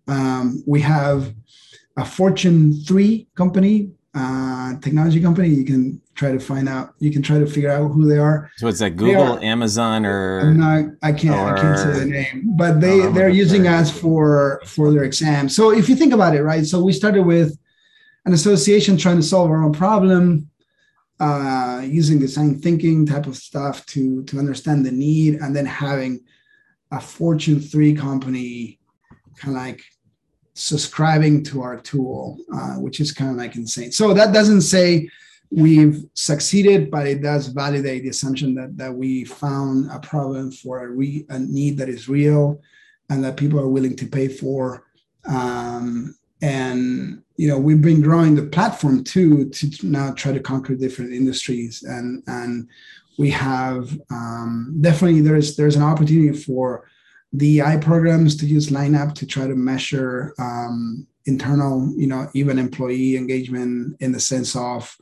Um, we have a fortune 3 company uh, technology company you can try to find out. You can try to figure out who they are. So it's like Google, are, Amazon, or I'm not. I can't. Or, I can't say the name, but they oh, they're using us for for their exams. So if you think about it, right? So we started with an association trying to solve our own problem, uh, using design thinking type of stuff to to understand the need, and then having a Fortune three company kind of like subscribing to our tool, uh, which is kind of like insane. So that doesn't say we've succeeded, but it does validate the assumption that, that we found a problem for a, re, a need that is real and that people are willing to pay for. Um, and you know we've been growing the platform too to now try to conquer different industries and and we have um, definitely there's there's an opportunity for DEI programs to use lineup to try to measure um, internal you know even employee engagement in the sense of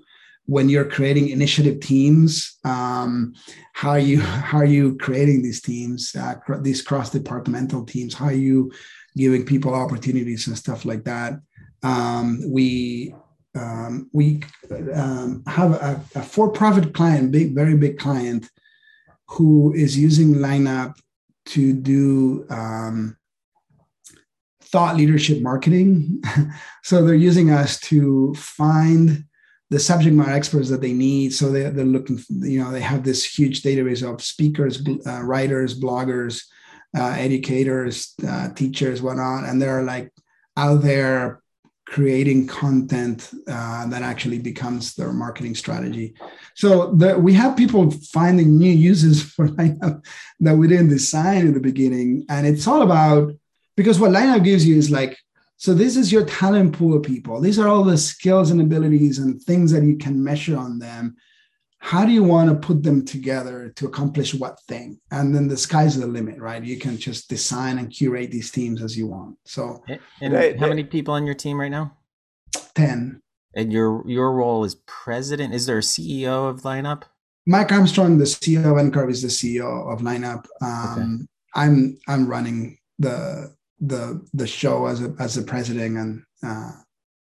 when you're creating initiative teams um, how are you how are you creating these teams uh, these cross departmental teams? How are you giving people opportunities and stuff like that? Um, we um, we um, have a, a, for-profit client big very big client who is using lineup to do um, thought leadership marketing so they're using us to find the subject matter experts that they need. So they, they're looking, you know, they have this huge database of speakers, uh, writers, bloggers, uh, educators, uh, teachers, whatnot, and they're like out there creating content uh, that actually becomes their marketing strategy. So the, we have people finding new uses for lineup that we didn't design in the beginning, and it's all about because what lineup gives you is like so this is your talent pool of people. These are all the skills and abilities and things that you can measure on them. How do you want to put them together to accomplish what thing? And then the sky's the limit, right? You can just design and curate these teams as you want. So and they, how many people on your team right now? 10. And your your role is president. Is there a CEO of lineup? Mike Armstrong, the CEO of NCARB, is the CEO of lineup. Um, okay. I'm I'm running the the the show as a as a president and uh,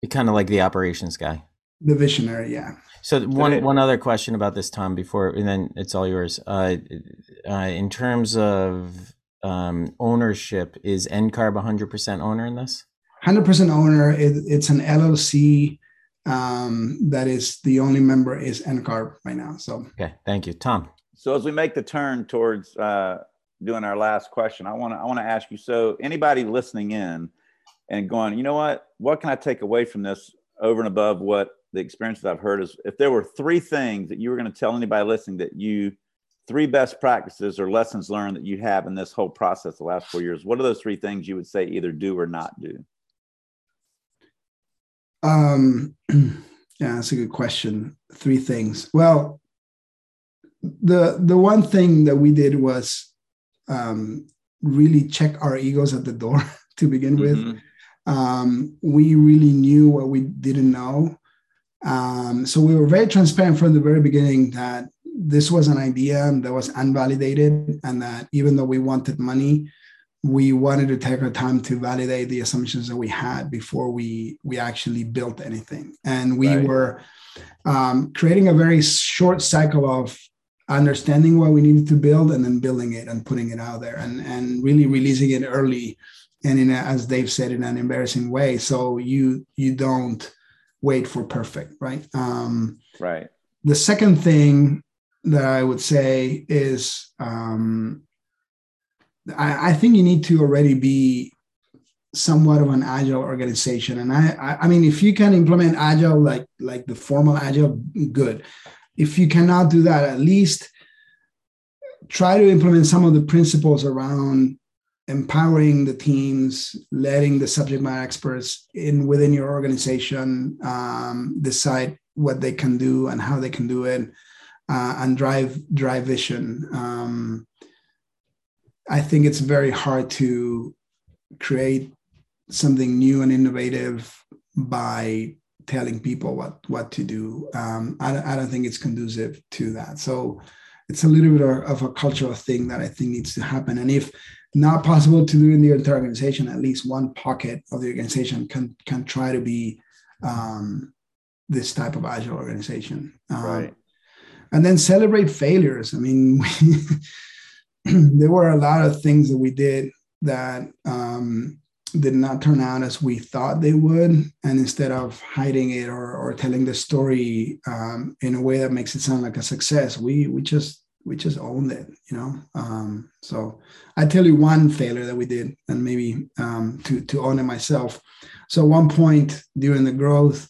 kind of like the operations guy, the visionary. Yeah. So one one other question about this, Tom, before and then it's all yours. Uh, uh, in terms of um, ownership, is NCARB 100% owner in this? 100% owner. It, it's an LLC um, that is the only member is NCARB right now. So okay, thank you, Tom. So as we make the turn towards uh, doing our last question, I want to I want to ask you. So anybody listening in and going, you know what? What can I take away from this over and above what the experience that I've heard is? If there were three things that you were going to tell anybody listening that you three best practices or lessons learned that you have in this whole process the last four years, what are those three things you would say either do or not do? Um, yeah, that's a good question. Three things. Well, the the one thing that we did was um, really check our egos at the door to begin mm-hmm. with. Um, we really knew what we didn't know. Um, so we were very transparent from the very beginning that this was an idea that was unvalidated, and that even though we wanted money, we wanted to take our time to validate the assumptions that we had before we we actually built anything. And we right. were um, creating a very short cycle of understanding what we needed to build and then building it and putting it out there and, and really releasing it early and in a, as Dave said in an embarrassing way so you you don't wait for perfect right? Um, right. the second thing that i would say is um, I, I think you need to already be somewhat of an agile organization. And I, I i mean if you can implement agile like like the formal agile good. If you cannot do that, at least try to implement some of the principles around empowering the teams, letting the subject matter experts in within your organization um, decide what they can do and how they can do it, uh, and drive drive vision. Um, I think it's very hard to create something new and innovative by telling people what what to do. Um, I, I don't think it's conducive to that. So it's a little bit of a cultural thing that I think needs to happen. And if not possible to do in the entire organization, at least one pocket of the organization can can try to be um, this type of agile organization. Um, right. And then celebrate failures. I mean, we, there were a lot of things that we did that um, did not turn out as we thought they would. And instead of hiding it or, or telling the story um, in a way that makes it sound like a success, we we just we just owned it, you know. Um, so I tell you one failure that we did, and maybe um, to to own it myself. So one point during the growth,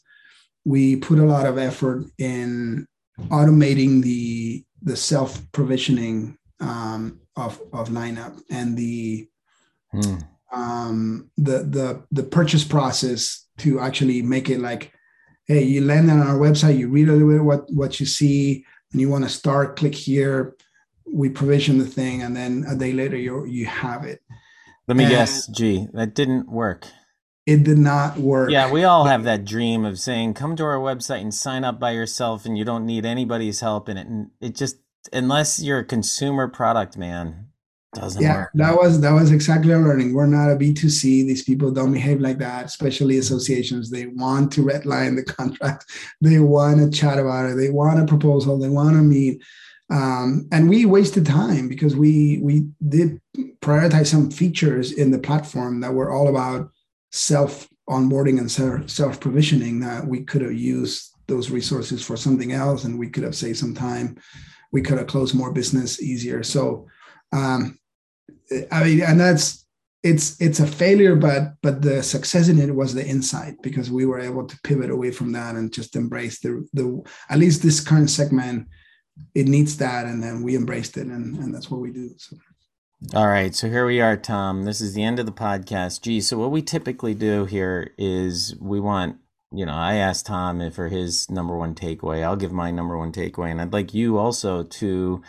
we put a lot of effort in automating the the self provisioning um, of of lineup and the hmm um, the the the purchase process to actually make it like, hey, you land on our website, you read a little bit what what you see, and you want to start, click here. We provision the thing, and then a day later you you have it. Let me and guess, G, that didn't work. It did not work. Yeah, we all have that dream of saying, "Come to our website and sign up by yourself, and you don't need anybody's help in it." And it just, unless you're a consumer product man, doesn't yeah, work. that was that was exactly our learning. We're not a B2C. These people don't behave like that, especially associations. They want to redline the contract. They want to chat about it. They want a proposal. They want to meet. Um, and we wasted time because we we did prioritize some features in the platform that were all about self onboarding and self provisioning that we could have used those resources for something else and we could have saved some time we could have closed more business easier so um, I mean, and that's it's it's a failure, but but the success in it was the insight because we were able to pivot away from that and just embrace the the at least this current segment it needs that and then we embraced it and, and that's what we do so. All right so here we are tom. This is the end of the podcast. Gee so what we typically do here is we want you know i asked tom for his number one takeaway. I'll give my number one takeaway and i'd like you also to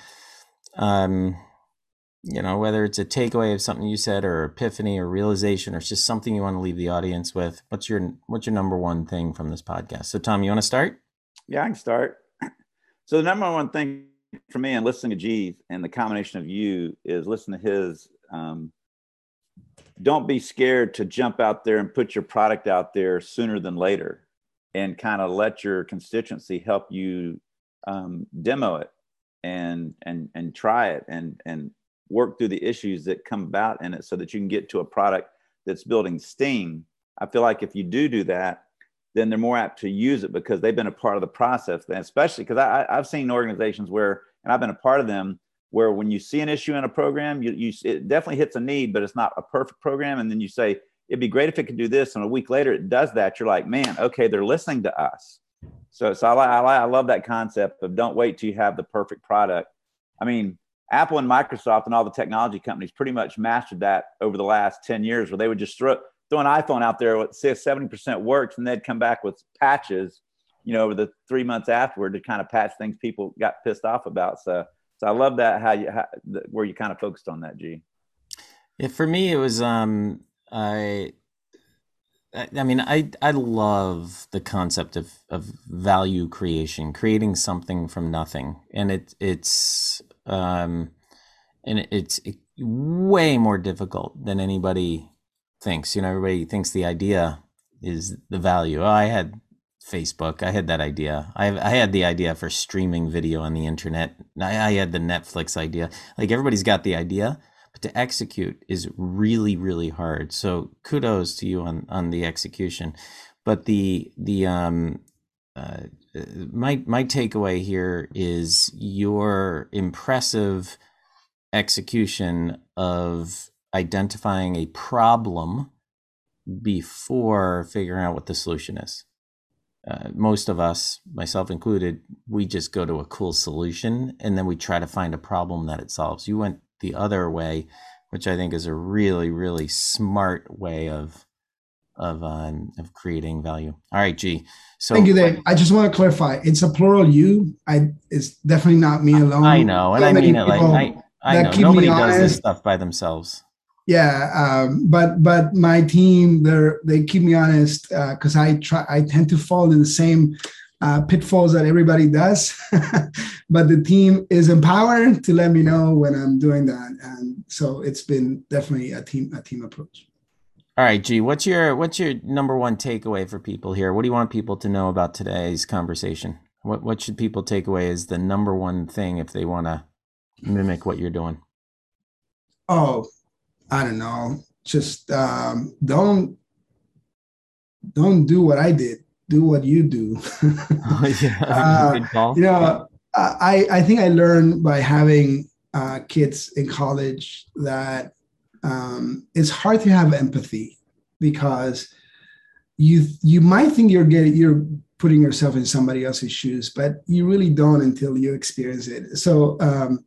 um you know, whether it's a takeaway of something you said or epiphany or realization or it's just something you want to leave the audience with. What's your what's your number one thing from this podcast? So Tom, you want to start? Yeah, I can start. So the number one thing for me and listening to G and the combination of you is listen to his um, don't be scared to jump out there and put your product out there sooner than later and kind of let your constituency help you um, demo it and and and try it and and work through the issues that come about in it so that you can get to a product that's building steam. I feel like if you do do that then they're more apt to use it because they've been a part of the process. And especially because i've seen organizations where and i've been a part of them where when you see an issue in a program you, you it definitely hits a need but it's not a perfect program. And then you say it'd be great if it could do this. And a week later it does that you're like man okay they're listening to us. So so i, I, I love that concept of don't wait till you have the perfect product. I mean Apple and Microsoft and all the technology companies pretty much mastered that over the last 10 years where they would just throw, throw an iPhone out there with say 70% works and they'd come back with patches, you know, over the three months afterward to kind of patch things people got pissed off about. So, so I love that how you, how, where you kind of focused on that, G. Yeah, for me, it was, um, I, I mean, I I love the concept of, of value creation, creating something from nothing, and it it's um, and it's way more difficult than anybody thinks. You know, everybody thinks the idea is the value. Oh, I had Facebook. I had that idea. I I had the idea for streaming video on the internet. I, I had the Netflix idea. Like everybody's got the idea, but to execute is really really hard. So kudos to you on on the execution. But the the um uh, my my takeaway here is your impressive execution of identifying a problem before figuring out what the solution is. uh, most of us, myself included, we just go to a cool solution and then we try to find a problem that it solves. You went the other way, which I think is a really, really smart way of of um, of creating value. All right, G. So thank you, Dave. I just want to clarify. It's a plural you. I it's definitely not me alone. I know, and I mean it like I, I know nobody does this stuff by themselves. Yeah, um, but but my team, they they keep me honest because uh, I try. I tend to fall in the same uh, pitfalls that everybody does, but the team is empowered to let me know when I'm doing that, and so it's been definitely a team a team approach. All right, G, what's your what's your number one takeaway for people here? What do you want people to know about today's conversation? What what should people take away as the number one thing if they want to mimic what you're doing? Oh, I don't know. Just um, don't don't do what I did. Do what you do. oh, yeah. uh, you know, I I think I learned by having uh, kids in college that um, it's hard to have empathy because you you might think you're getting you're putting yourself in somebody else's shoes, but you really don't until you experience it. So um,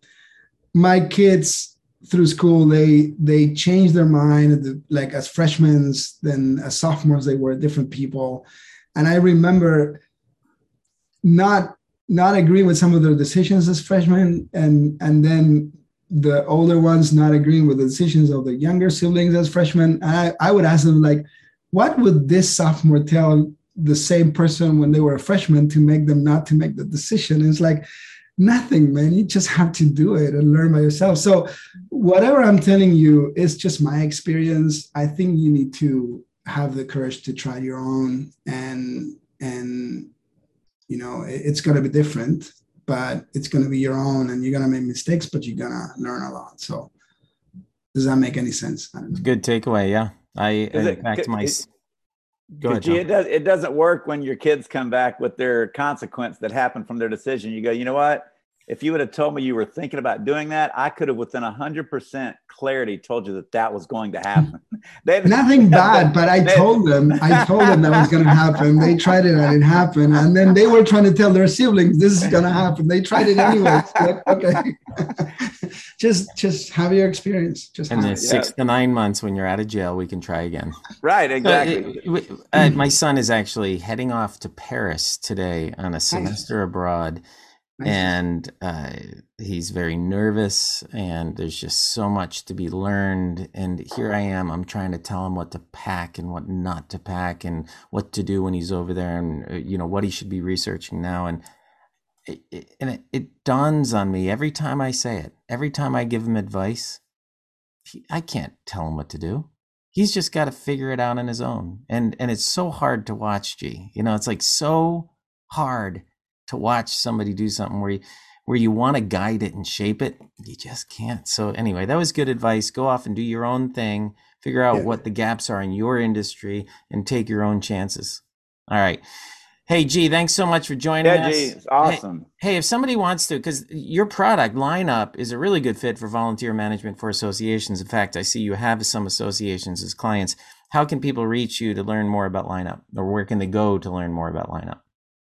my kids through school they they changed their mind like as freshmen then as sophomores they were different people and i remember not not agreeing with some of their decisions as freshmen and and then the older ones not agreeing with the decisions of the younger siblings as freshmen I, I would ask them like what would this sophomore tell the same person when they were a freshman to make them not to make the decision? It's like nothing man. You just have to do it and learn by yourself. So whatever i'm telling you is just my experience. I think you need to have the courage to try your own and and you know it's going to be different but it's going to be your own and you're going to make mistakes but you're going to learn a lot so does that make any sense good takeaway yeah i, I it, back to my it, Go ahead, it does. It doesn't work when your kids come back with their consequence that happened from their decision. You go, you know what? If you would have told me you were thinking about doing that, I could have, within hundred percent clarity, told you that that was going to happen. Nothing bad, but I told them. I told them that was going to happen. They tried it and it happened, and then they were trying to tell their siblings this is going to happen. They tried it anyway. Like, okay, just just have your experience. Just in the six to nine months when you're out of jail, we can try again. Right, exactly. Uh, uh, my son is actually heading off to Paris today on a semester abroad Nice. And uh, he's very nervous, and there's just so much to be learned. And here I am, I'm trying to tell him what to pack and what not to pack, and what to do when he's over there, and uh, you know what he should be researching now. And it, it, and it, it dawns on me every time I say it, every time I give him advice, he, I can't tell him what to do. He's just got to figure it out on his own, and and it's so hard to watch. G, you know, it's like so hard to watch somebody do something where you where you want to guide it and shape it you just can't. So anyway that was good advice. Go off and do your own thing. Figure out yeah. what the gaps are in your industry and take your own chances. All right. Hey g thanks so much for joining yeah, us. G, it's awesome. hey, hey if somebody wants to because your product lineup is a really good fit for volunteer management for associations. In fact i see you have some associations as clients. How can people reach you to learn more about lineup or where can they go to learn more about lineup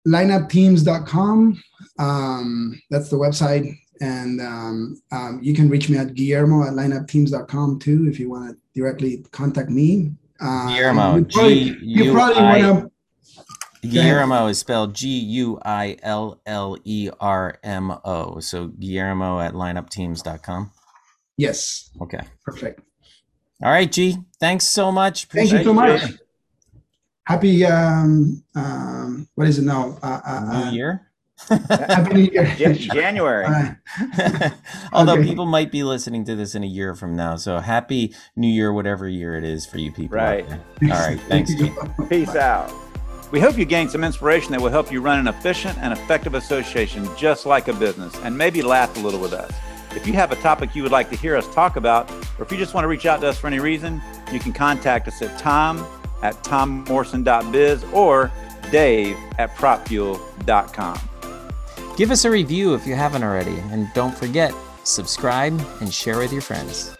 lineupteams.com. Um, that's the website. And um, um, you can reach me at Guillermo at lineupteams.com too if you want to directly contact me. Uh, Guillermo, you probably, you probably want to. Guillermo is spelled G U I L L E R M O. So Guillermo at lineupteams.com. Yes. Okay. Perfect. All right, G. Thanks so much. Appreciate Thank you so much happy um, um, what is it now? Uh, uh, New uh, Year. happy New Year. January. Although okay. people might be listening to this in a year from now, so happy New Year, whatever year it is for you people. Right. All right. Thanks. Peace out. We hope you gained some inspiration that will help you run an efficient and effective association just like a business and maybe laugh a little with us. If you have a topic you would like to hear us talk about, or if you just want to reach out to us for any reason, you can contact us at tom at tommorrison.biz or dave at propfuel.com. Give us a review if you haven't already, and don't forget, subscribe and share with your friends.